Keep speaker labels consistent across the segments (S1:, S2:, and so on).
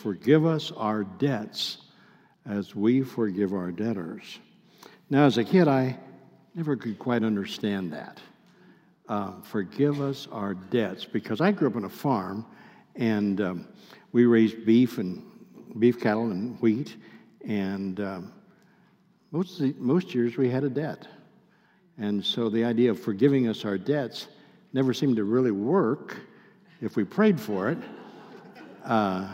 S1: Forgive us our debts as we forgive our debtors. Now, as a kid, I never could quite understand that. Uh, forgive us our debts, because I grew up on a farm and um, we raised beef and beef cattle and wheat, and um, most, the, most years we had a debt. And so the idea of forgiving us our debts never seemed to really work if we prayed for it. Uh,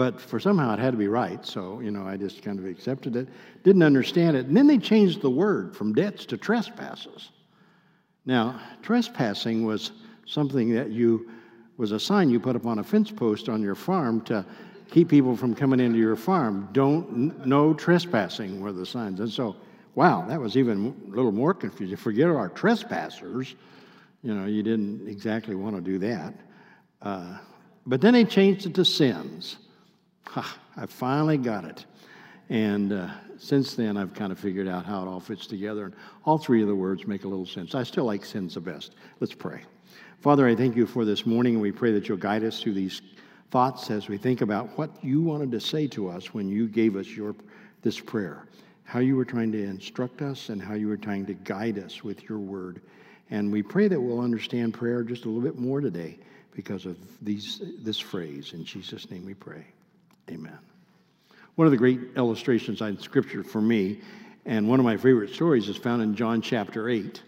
S1: but for somehow it had to be right. So, you know, I just kind of accepted it, didn't understand it. And then they changed the word from debts to trespasses. Now, trespassing was something that you was a sign you put up on a fence post on your farm to keep people from coming into your farm. Don't no trespassing were the signs. And so, wow, that was even a little more confusing. Forget our trespassers. You know, you didn't exactly want to do that. Uh, but then they changed it to sins. Ha, I finally got it. And uh, since then, I've kind of figured out how it all fits together. And all three of the words make a little sense. I still like sins the best. Let's pray. Father, I thank you for this morning, and we pray that you'll guide us through these thoughts as we think about what you wanted to say to us when you gave us your, this prayer, how you were trying to instruct us, and how you were trying to guide us with your word. And we pray that we'll understand prayer just a little bit more today because of these, this phrase. In Jesus' name we pray. Amen. One of the great illustrations in Scripture for me, and one of my favorite stories, is found in John chapter 8.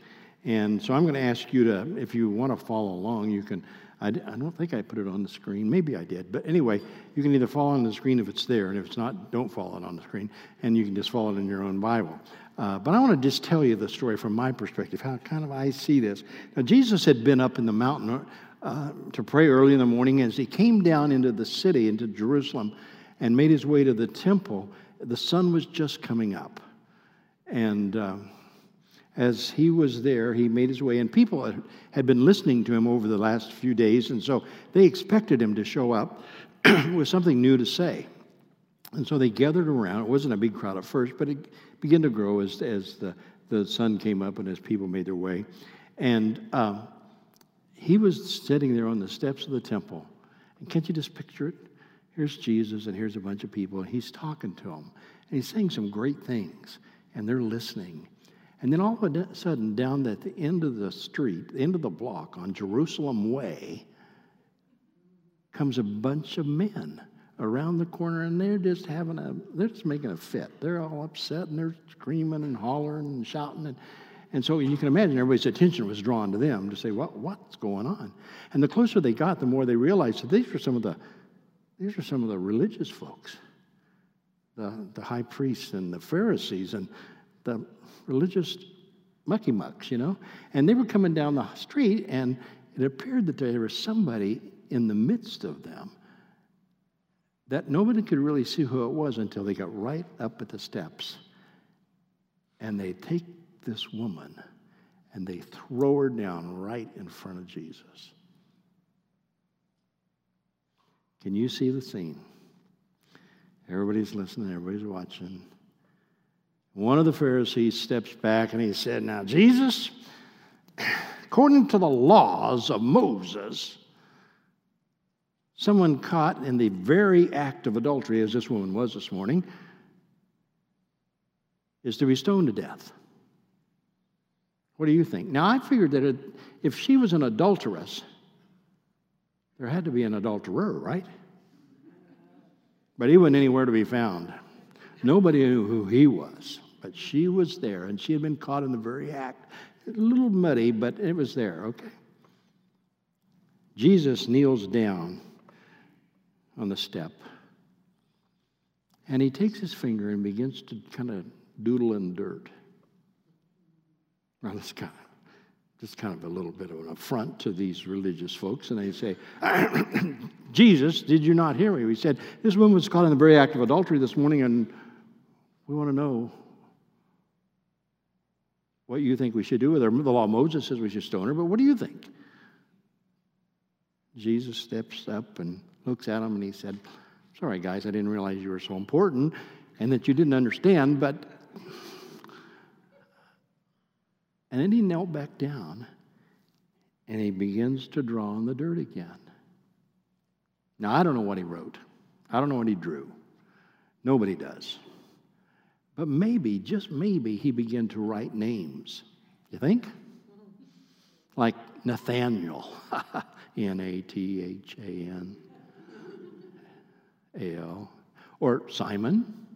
S1: And so I'm going to ask you to, if you want to follow along, you can. I, I don't think I put it on the screen. Maybe I did. But anyway, you can either follow on the screen if it's there, and if it's not, don't follow it on the screen, and you can just follow it in your own Bible. Uh, but I want to just tell you the story from my perspective, how kind of I see this. Now, Jesus had been up in the mountain to pray early in the morning. As he came down into the city, into Jerusalem, and made his way to the temple, the sun was just coming up. And. Uh, as he was there, he made his way, and people had been listening to him over the last few days, and so they expected him to show up with something new to say. And so they gathered around. It wasn't a big crowd at first, but it began to grow as, as the, the sun came up and as people made their way. And um, he was sitting there on the steps of the temple. And can't you just picture it? Here's Jesus, and here's a bunch of people, and he's talking to them. And he's saying some great things, and they're listening. And then all of a sudden, down at the end of the street, the end of the block on Jerusalem Way, comes a bunch of men around the corner, and they're just having a, they're just making a fit. They're all upset, and they're screaming and hollering and shouting. And, and so you can imagine everybody's attention was drawn to them to say, what, what's going on? And the closer they got, the more they realized that these were some of the, these were some of the religious folks, the, the high priests and the Pharisees and the religious mucky mucks, you know. And they were coming down the street, and it appeared that there was somebody in the midst of them that nobody could really see who it was until they got right up at the steps. And they take this woman and they throw her down right in front of Jesus. Can you see the scene? Everybody's listening, everybody's watching. One of the Pharisees steps back and he said, Now, Jesus, according to the laws of Moses, someone caught in the very act of adultery, as this woman was this morning, is to be stoned to death. What do you think? Now, I figured that if she was an adulteress, there had to be an adulterer, right? But he wasn't anywhere to be found. Nobody knew who he was, but she was there, and she had been caught in the very act. A little muddy, but it was there, okay? Jesus kneels down on the step, and he takes his finger and begins to kind of doodle in dirt. Well, that's kind of just kind of a little bit of an affront to these religious folks. And they say, Jesus, did you not hear me? He said, This woman was caught in the very act of adultery this morning, and we want to know what you think we should do with her. The law of Moses says we should stone her, but what do you think? Jesus steps up and looks at him and he said, Sorry, guys, I didn't realize you were so important and that you didn't understand, but. And then he knelt back down and he begins to draw in the dirt again. Now, I don't know what he wrote. I don't know what he drew. Nobody does. But maybe, just maybe, he began to write names. You think? Like Nathaniel, N A T H A N A L, or Simon.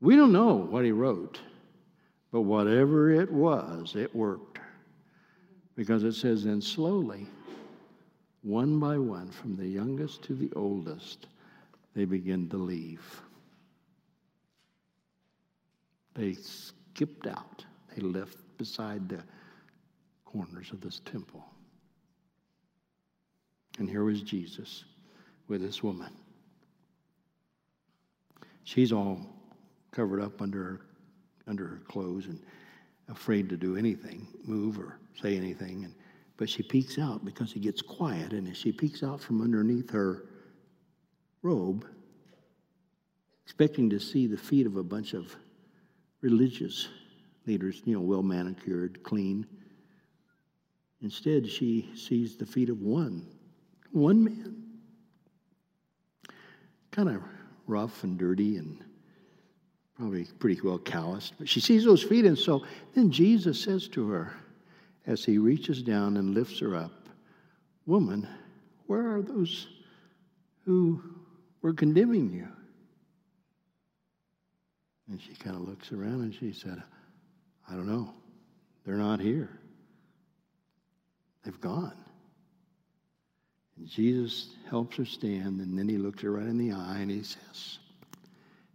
S1: We don't know what he wrote, but whatever it was, it worked. Because it says, then slowly, one by one, from the youngest to the oldest, they begin to leave. They skipped out. They left beside the corners of this temple. And here was Jesus with this woman. She's all covered up under her, under her clothes and afraid to do anything, move or say anything. And, but she peeks out because he gets quiet. And as she peeks out from underneath her robe, expecting to see the feet of a bunch of religious leaders, you know, well manicured, clean. Instead, she sees the feet of one, one man. Kind of rough and dirty and probably pretty well calloused. But she sees those feet, and so then Jesus says to her, as he reaches down and lifts her up, Woman, where are those who were condemning you? And she kind of looks around and she said, I don't know. They're not here. They've gone. And Jesus helps her stand, and then he looks her right in the eye and he says,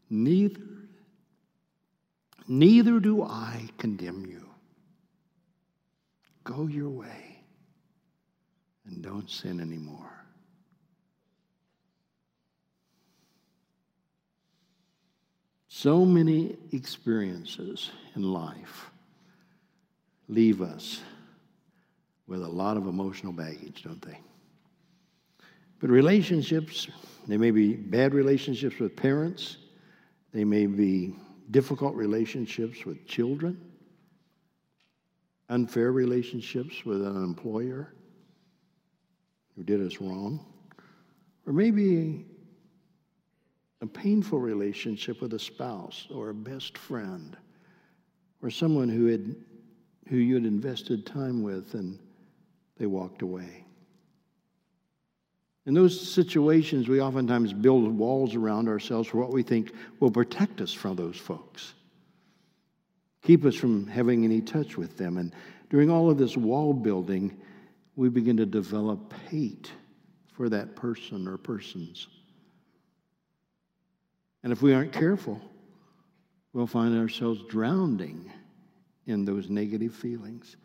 S1: Neither, neither do I condemn you. Go your way and don't sin anymore. So many experiences in life leave us with a lot of emotional baggage, don't they? But relationships, they may be bad relationships with parents, they may be difficult relationships with children, unfair relationships with an employer who did us wrong, or maybe a painful relationship with a spouse or a best friend or someone who had who you had invested time with and they walked away. In those situations, we oftentimes build walls around ourselves for what we think will protect us from those folks, keep us from having any touch with them. And during all of this wall building, we begin to develop hate for that person or persons. And if we aren't careful, we'll find ourselves drowning in those negative feelings.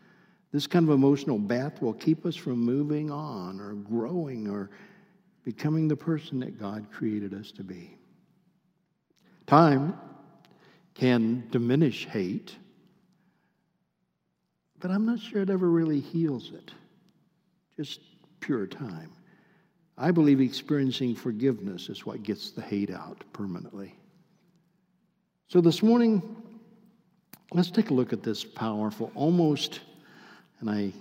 S1: This kind of emotional bath will keep us from moving on or growing or becoming the person that God created us to be. Time can diminish hate, but I'm not sure it ever really heals it. Just pure time. I believe experiencing forgiveness is what gets the hate out permanently. So this morning, let's take a look at this powerful, almost, and I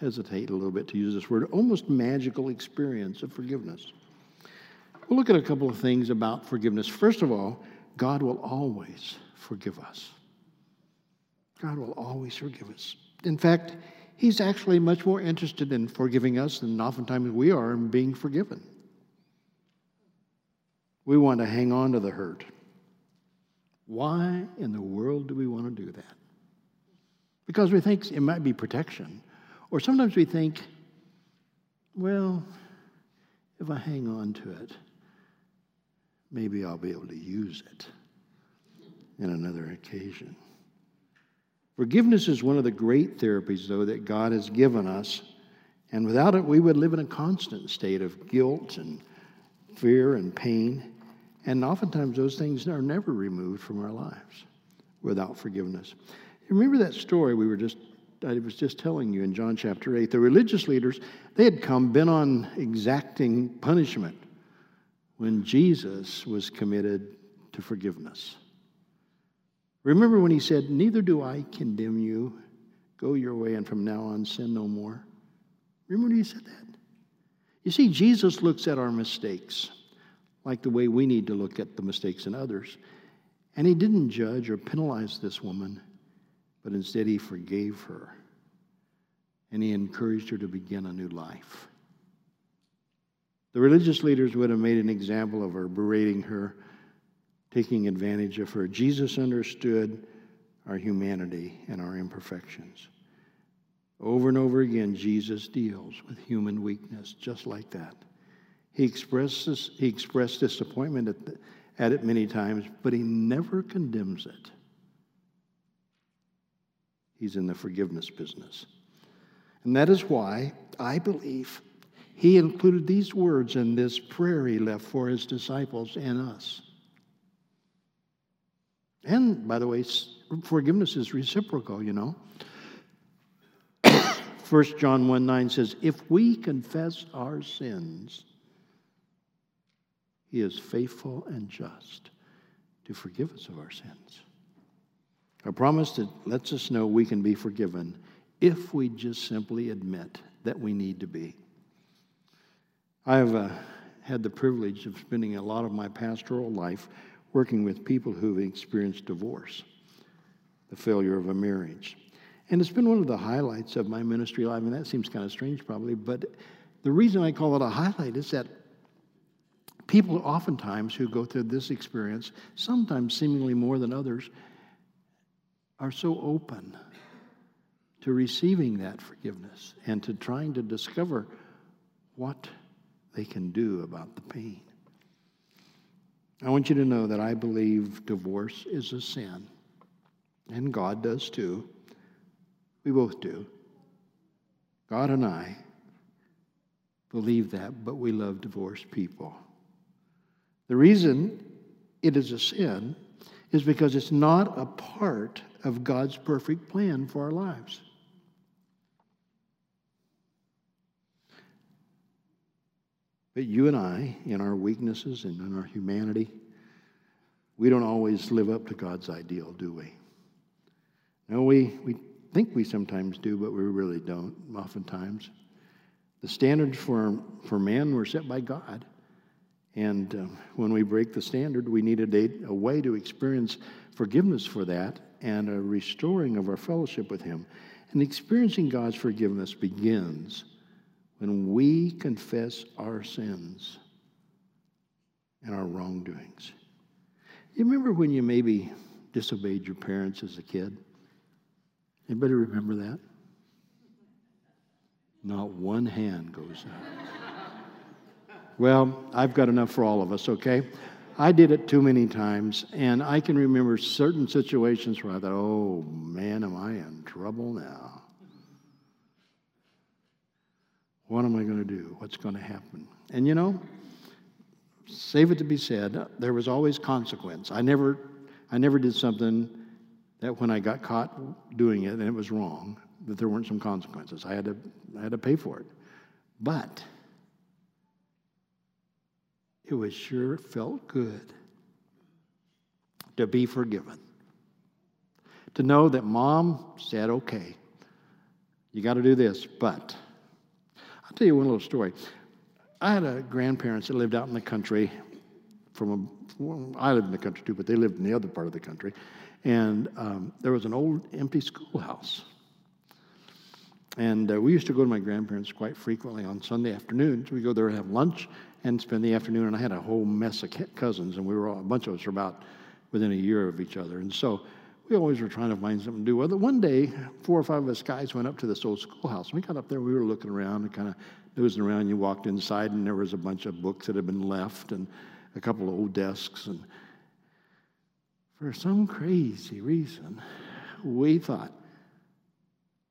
S1: hesitate a little bit to use this word, almost magical experience of forgiveness. We'll look at a couple of things about forgiveness. First of all, God will always forgive us. God will always forgive us. In fact, He's actually much more interested in forgiving us than oftentimes we are in being forgiven. We want to hang on to the hurt. Why in the world do we want to do that? Because we think it might be protection. Or sometimes we think, well, if I hang on to it, maybe I'll be able to use it in another occasion. Forgiveness is one of the great therapies, though, that God has given us. And without it, we would live in a constant state of guilt and fear and pain. And oftentimes, those things are never removed from our lives without forgiveness. Remember that story we were just I was just telling you in John chapter 8. The religious leaders, they had come, been on exacting punishment when Jesus was committed to forgiveness. Remember when he said, Neither do I condemn you. Go your way, and from now on, sin no more. Remember when he said that? You see, Jesus looks at our mistakes, like the way we need to look at the mistakes in others. And he didn't judge or penalize this woman, but instead he forgave her and he encouraged her to begin a new life. The religious leaders would have made an example of her, berating her, taking advantage of her. Jesus understood our humanity and our imperfections. Over and over again, Jesus deals with human weakness just like that. He expressed, he expressed disappointment at, the, at it many times, but he never condemns it. He's in the forgiveness business. And that is why I believe he included these words in this prayer he left for his disciples and us. And by the way, forgiveness is reciprocal, you know. 1 John 1 9 says, If we confess our sins, he is faithful and just to forgive us of our sins. A promise that lets us know we can be forgiven if we just simply admit that we need to be. I've uh, had the privilege of spending a lot of my pastoral life working with people who've experienced divorce, the failure of a marriage. And it's been one of the highlights of my ministry life, and that seems kind of strange probably, but the reason I call it a highlight is that people oftentimes who go through this experience, sometimes seemingly more than others, are so open to receiving that forgiveness and to trying to discover what they can do about the pain. I want you to know that I believe divorce is a sin, and God does too. We both do. God and I believe that, but we love divorced people. The reason it is a sin is because it's not a part of God's perfect plan for our lives. But you and I, in our weaknesses and in our humanity, we don't always live up to God's ideal, do we? No, we, we think we sometimes do, but we really don't, oftentimes. The standards for, for man were set by God. And uh, when we break the standard, we need a, a way to experience forgiveness for that and a restoring of our fellowship with Him. And experiencing God's forgiveness begins when we confess our sins and our wrongdoings. You remember when you maybe disobeyed your parents as a kid? Anybody remember that? Not one hand goes up. Well, I've got enough for all of us, okay? I did it too many times, and I can remember certain situations where I thought, oh man, am I in trouble now? What am I going to do? What's going to happen? And you know, save it to be said, there was always consequence. I never, I never did something that when I got caught doing it and it was wrong, that there weren't some consequences. I had to, I had to pay for it. But it was sure felt good to be forgiven. To know that mom said, okay, you got to do this, but I'll tell you one little story. I had a grandparents that lived out in the country. From a, well, I lived in the country too, but they lived in the other part of the country, and um, there was an old empty schoolhouse. And uh, we used to go to my grandparents quite frequently on Sunday afternoons. We go there and have lunch and spend the afternoon. And I had a whole mess of cousins, and we were all, a bunch of us were about within a year of each other. And so we always were trying to find something to do. Well, one day, four or five of us guys went up to this old schoolhouse. We got up there, we were looking around and kind of nosing around. You walked inside, and there was a bunch of books that had been left and a couple of old desks. And for some crazy reason, we thought,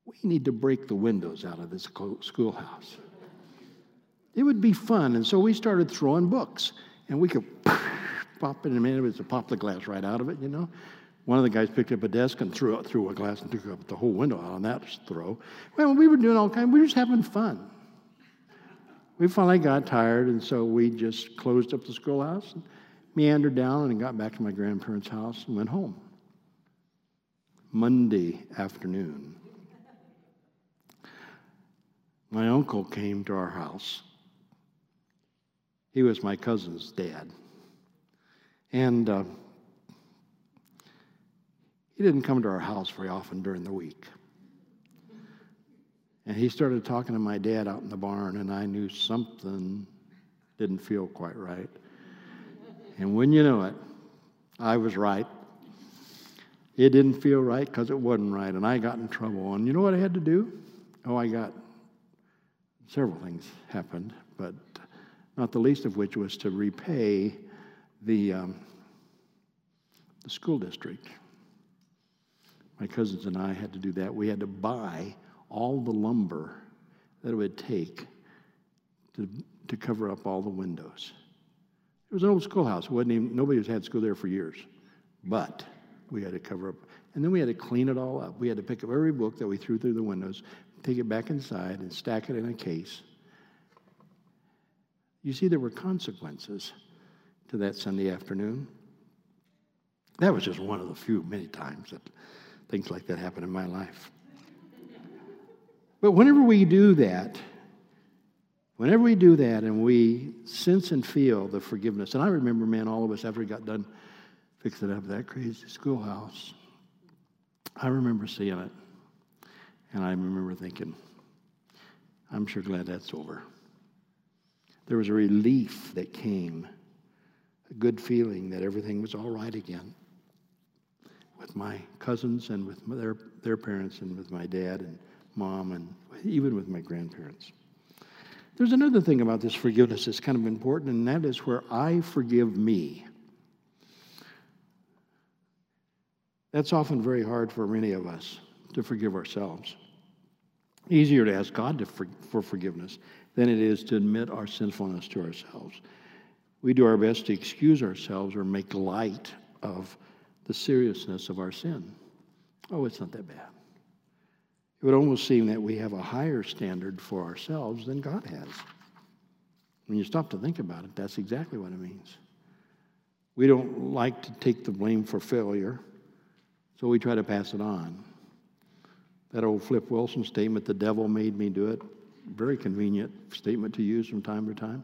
S1: we need to break the windows out of this schoolhouse. It would be fun. And so we started throwing books, and we could pop it in a minute, it was to pop the glass right out of it, you know. One of the guys picked up a desk and threw through a glass and took up the whole window out on that throw. Well, we were doing all kinds. We were just having fun. We finally got tired, and so we just closed up the schoolhouse and meandered down and got back to my grandparents' house and went home. Monday afternoon, my uncle came to our house. He was my cousin's dad. And uh, he didn't come to our house very often during the week. And he started talking to my dad out in the barn, and I knew something didn't feel quite right. And when you know it, I was right. It didn't feel right because it wasn't right, and I got in trouble. And you know what I had to do? Oh, I got several things happened, but not the least of which was to repay the, um, the school district. My cousins and I had to do that. We had to buy all the lumber that it would take to, to cover up all the windows. It was an old schoolhouse. It wasn't even, nobody had school there for years. But we had to cover up. And then we had to clean it all up. We had to pick up every book that we threw through the windows, take it back inside, and stack it in a case. You see, there were consequences to that Sunday afternoon. That was just one of the few, many times that things like that happen in my life. But whenever we do that, whenever we do that and we sense and feel the forgiveness, and I remember, man, all of us after we got done fixing up that crazy schoolhouse, I remember seeing it. And I remember thinking, I'm sure glad that's over. There was a relief that came, a good feeling that everything was all right again with my cousins and with their, their parents and with my dad and mom and even with my grandparents. There's another thing about this forgiveness that's kind of important, and that is where I forgive me. That's often very hard for many of us to forgive ourselves. Easier to ask God for, for forgiveness than it is to admit our sinfulness to ourselves. We do our best to excuse ourselves or make light of the seriousness of our sin. Oh, it's not that bad. It would almost seem that we have a higher standard for ourselves than God has. When you stop to think about it, that's exactly what it means. We don't like to take the blame for failure, so we try to pass it on. That old Flip Wilson statement, the devil made me do it, very convenient statement to use from time to time.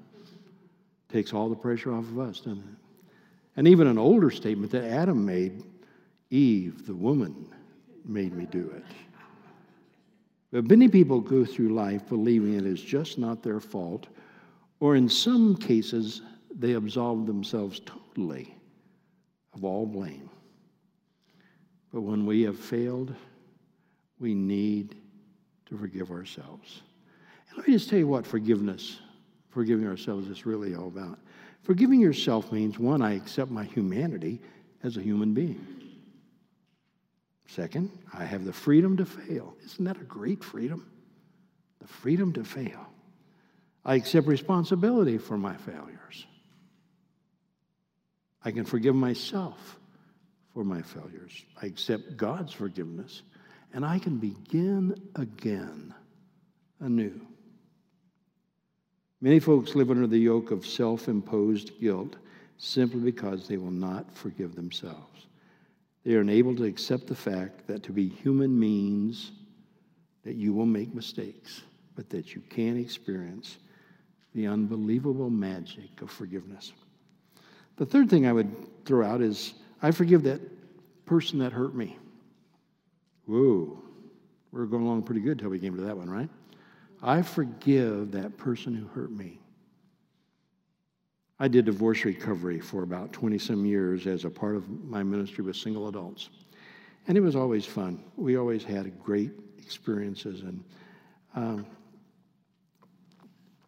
S1: Takes all the pressure off of us, doesn't it? And even an older statement that Adam made Eve, the woman, made me do it. But many people go through life believing it is just not their fault, or in some cases, they absolve themselves totally of all blame. But when we have failed, we need to forgive ourselves. Let me just tell you what forgiveness, forgiving ourselves, is really all about. Forgiving yourself means one, I accept my humanity as a human being. Second, I have the freedom to fail. Isn't that a great freedom? The freedom to fail. I accept responsibility for my failures. I can forgive myself for my failures. I accept God's forgiveness, and I can begin again anew. Many folks live under the yoke of self imposed guilt simply because they will not forgive themselves. They are unable to accept the fact that to be human means that you will make mistakes, but that you can experience the unbelievable magic of forgiveness. The third thing I would throw out is I forgive that person that hurt me. Whoa, we are going along pretty good till we came to that one, right? I forgive that person who hurt me. I did divorce recovery for about 20 some years as a part of my ministry with single adults. And it was always fun. We always had great experiences. And, um,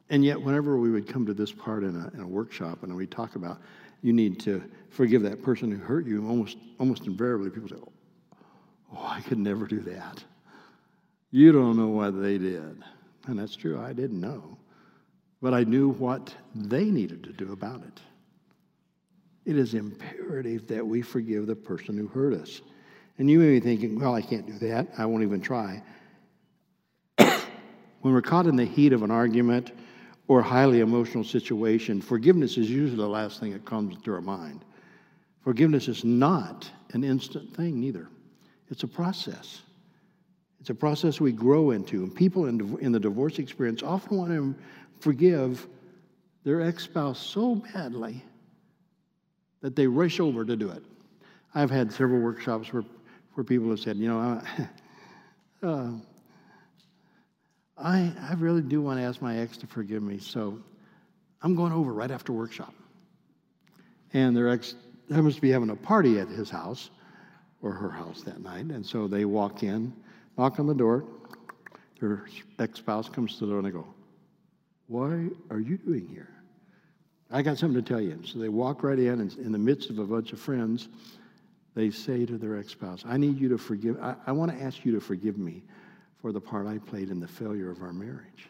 S1: and yet, whenever we would come to this part in a, in a workshop and we talk about you need to forgive that person who hurt you, almost, almost invariably people say, Oh, I could never do that. You don't know what they did. And that's true, I didn't know. But I knew what they needed to do about it. It is imperative that we forgive the person who hurt us. And you may be thinking, well, I can't do that. I won't even try. when we're caught in the heat of an argument or highly emotional situation, forgiveness is usually the last thing that comes to our mind. Forgiveness is not an instant thing, neither. It's a process. It's a process we grow into. And people in, in the divorce experience often want to forgive their ex spouse so badly that they rush over to do it. I've had several workshops where, where people have said, you know, uh, I, I really do want to ask my ex to forgive me, so I'm going over right after workshop. And their ex happens to be having a party at his house or her house that night, and so they walk in, knock on the door. Their ex spouse comes to the door and they go, Why are you doing here? I got something to tell you. So they walk right in, and in the midst of a bunch of friends, they say to their ex spouse, I need you to forgive, I, I want to ask you to forgive me for the part I played in the failure of our marriage.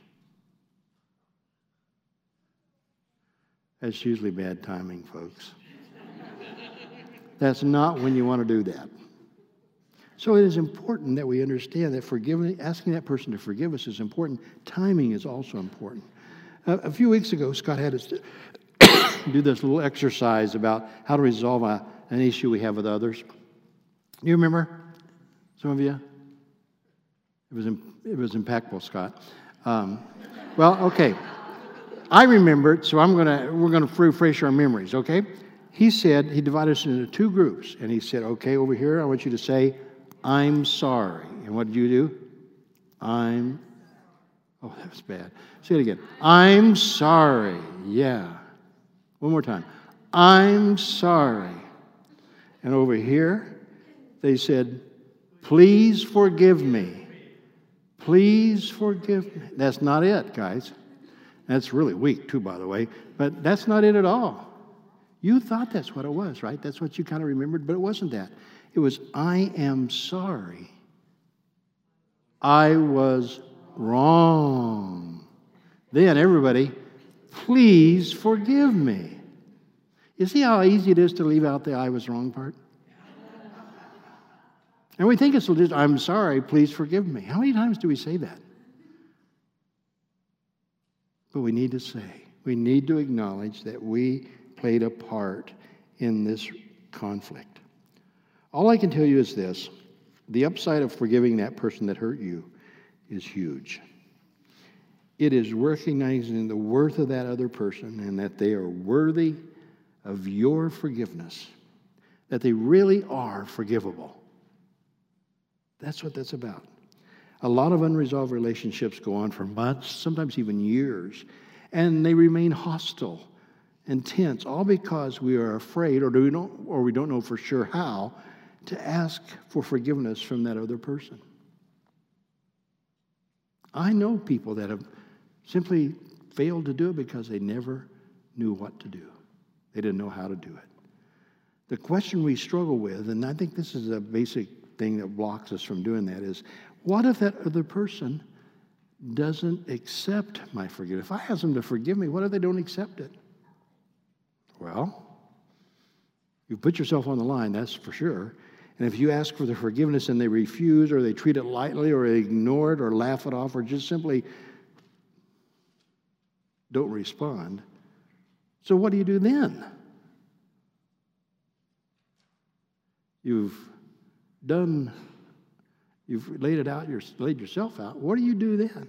S1: That's usually bad timing, folks. That's not when you want to do that. So it is important that we understand that forgiving, asking that person to forgive us is important. Timing is also important. Uh, a few weeks ago, Scott had us do this little exercise about how to resolve a, an issue we have with others. Do You remember? Some of you? It was, it was impactful, Scott. Um, well, okay. I remember it, so I'm gonna, we're going to refresh our memories, okay? He said, he divided us into two groups, and he said, okay, over here, I want you to say, I'm sorry. And what did you do? I'm, oh, that was bad. Say it again. I'm sorry. Yeah. One more time. I'm sorry. And over here, they said, Please forgive me. Please forgive me. That's not it, guys. That's really weak, too, by the way. But that's not it at all. You thought that's what it was, right? That's what you kind of remembered, but it wasn't that. It was, I am sorry. I was wrong. Then everybody, please forgive me. You see how easy it is to leave out the I was wrong part? And we think it's just, I'm sorry, please forgive me. How many times do we say that? But we need to say, we need to acknowledge that we played a part in this conflict. All I can tell you is this the upside of forgiving that person that hurt you is huge. It is recognizing the worth of that other person and that they are worthy of your forgiveness, that they really are forgivable. That's what that's about. A lot of unresolved relationships go on for months, sometimes even years, and they remain hostile and tense, all because we are afraid or, do we don't, or we don't know for sure how to ask for forgiveness from that other person. I know people that have simply failed to do it because they never knew what to do. They didn't know how to do it. The question we struggle with, and I think this is a basic thing that blocks us from doing that, is what if that other person doesn't accept my forgiveness? If I ask them to forgive me, what if they don't accept it? Well, you put yourself on the line, that's for sure. And if you ask for the forgiveness and they refuse, or they treat it lightly, or ignore it, or laugh it off, or just simply don't respond, so what do you do then? You've done, you've laid it out, you've laid yourself out. What do you do then?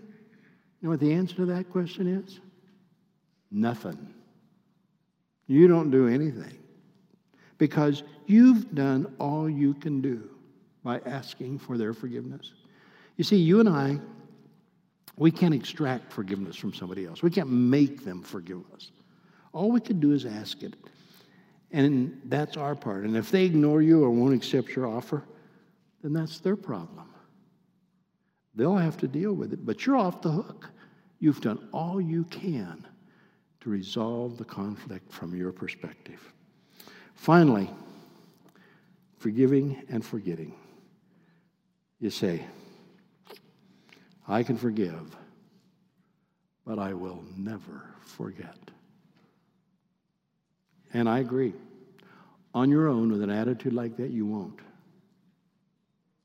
S1: You know what the answer to that question is? Nothing. You don't do anything because you've done all you can do by asking for their forgiveness. You see, you and I, we can't extract forgiveness from somebody else. We can't make them forgive us. All we can do is ask it. And that's our part. And if they ignore you or won't accept your offer, then that's their problem. They'll have to deal with it, but you're off the hook. You've done all you can to resolve the conflict from your perspective. Finally, forgiving and forgetting. You say, I can forgive, but I will never forget. And I agree. On your own, with an attitude like that, you won't.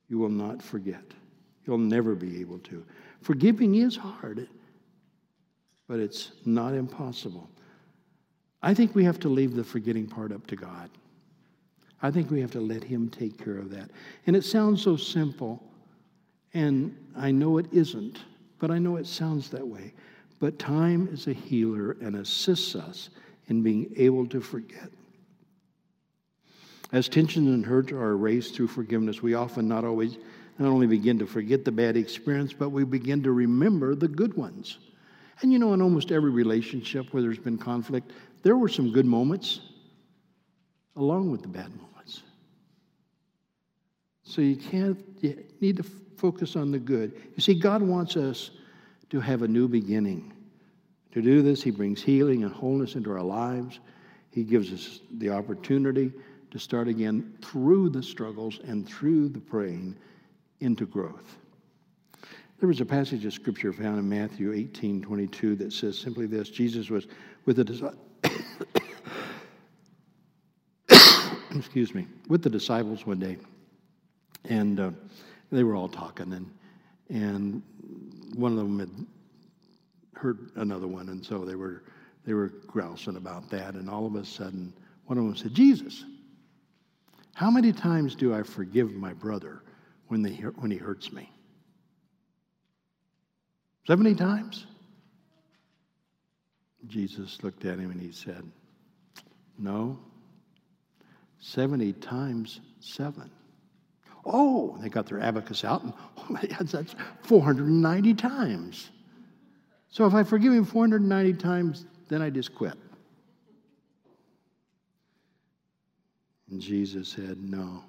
S1: You will not forget. You'll never be able to. Forgiving is hard, but it's not impossible. I think we have to leave the forgetting part up to God. I think we have to let Him take care of that. And it sounds so simple, and I know it isn't, but I know it sounds that way. But time is a healer and assists us in being able to forget. As tension and hurt are erased through forgiveness, we often not always not only begin to forget the bad experience, but we begin to remember the good ones. And you know, in almost every relationship where there's been conflict, there were some good moments along with the bad moments. So you can't, you need to focus on the good. You see, God wants us to have a new beginning. To do this, He brings healing and wholeness into our lives. He gives us the opportunity to start again through the struggles and through the praying into growth. There was a passage of scripture found in Matthew 18 22 that says simply this Jesus was with the excuse me, with the disciples one day, and uh, they were all talking, and and one of them had heard another one, and so they were they were grousing about that, and all of a sudden, one of them said, "Jesus, how many times do I forgive my brother when they when he hurts me?" 70 times? Jesus looked at him and he said, No, 70 times 7. Oh, they got their abacus out, and oh, my God, that's 490 times. So if I forgive him 490 times, then I just quit. And Jesus said, No.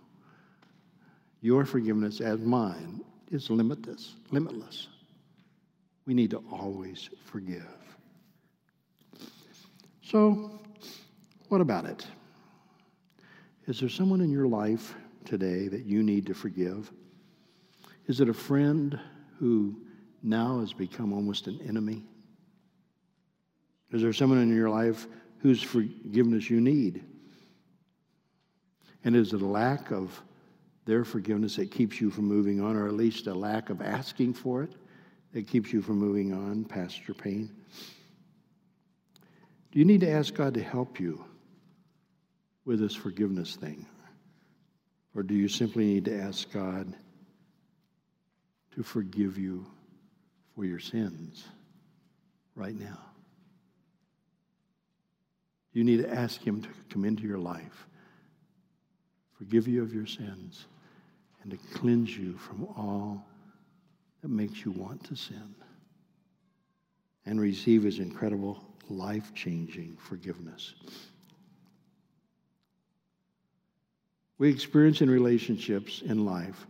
S1: Your forgiveness, as mine, is limitless. Limitless. We need to always forgive. So, what about it? Is there someone in your life today that you need to forgive? Is it a friend who now has become almost an enemy? Is there someone in your life whose forgiveness you need? And is it a lack of their forgiveness that keeps you from moving on, or at least a lack of asking for it? that keeps you from moving on past your pain? Do you need to ask God to help you with this forgiveness thing? Or do you simply need to ask God to forgive you for your sins right now? You need to ask Him to come into your life, forgive you of your sins, and to cleanse you from all that makes you want to sin and receive his incredible life changing forgiveness. We experience in relationships in life,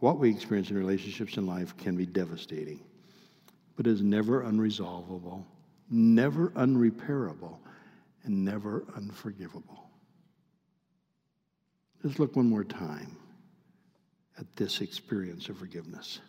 S1: what we experience in relationships in life can be devastating, but is never unresolvable, never unrepairable, and never unforgivable. Let's look one more time at this experience of forgiveness.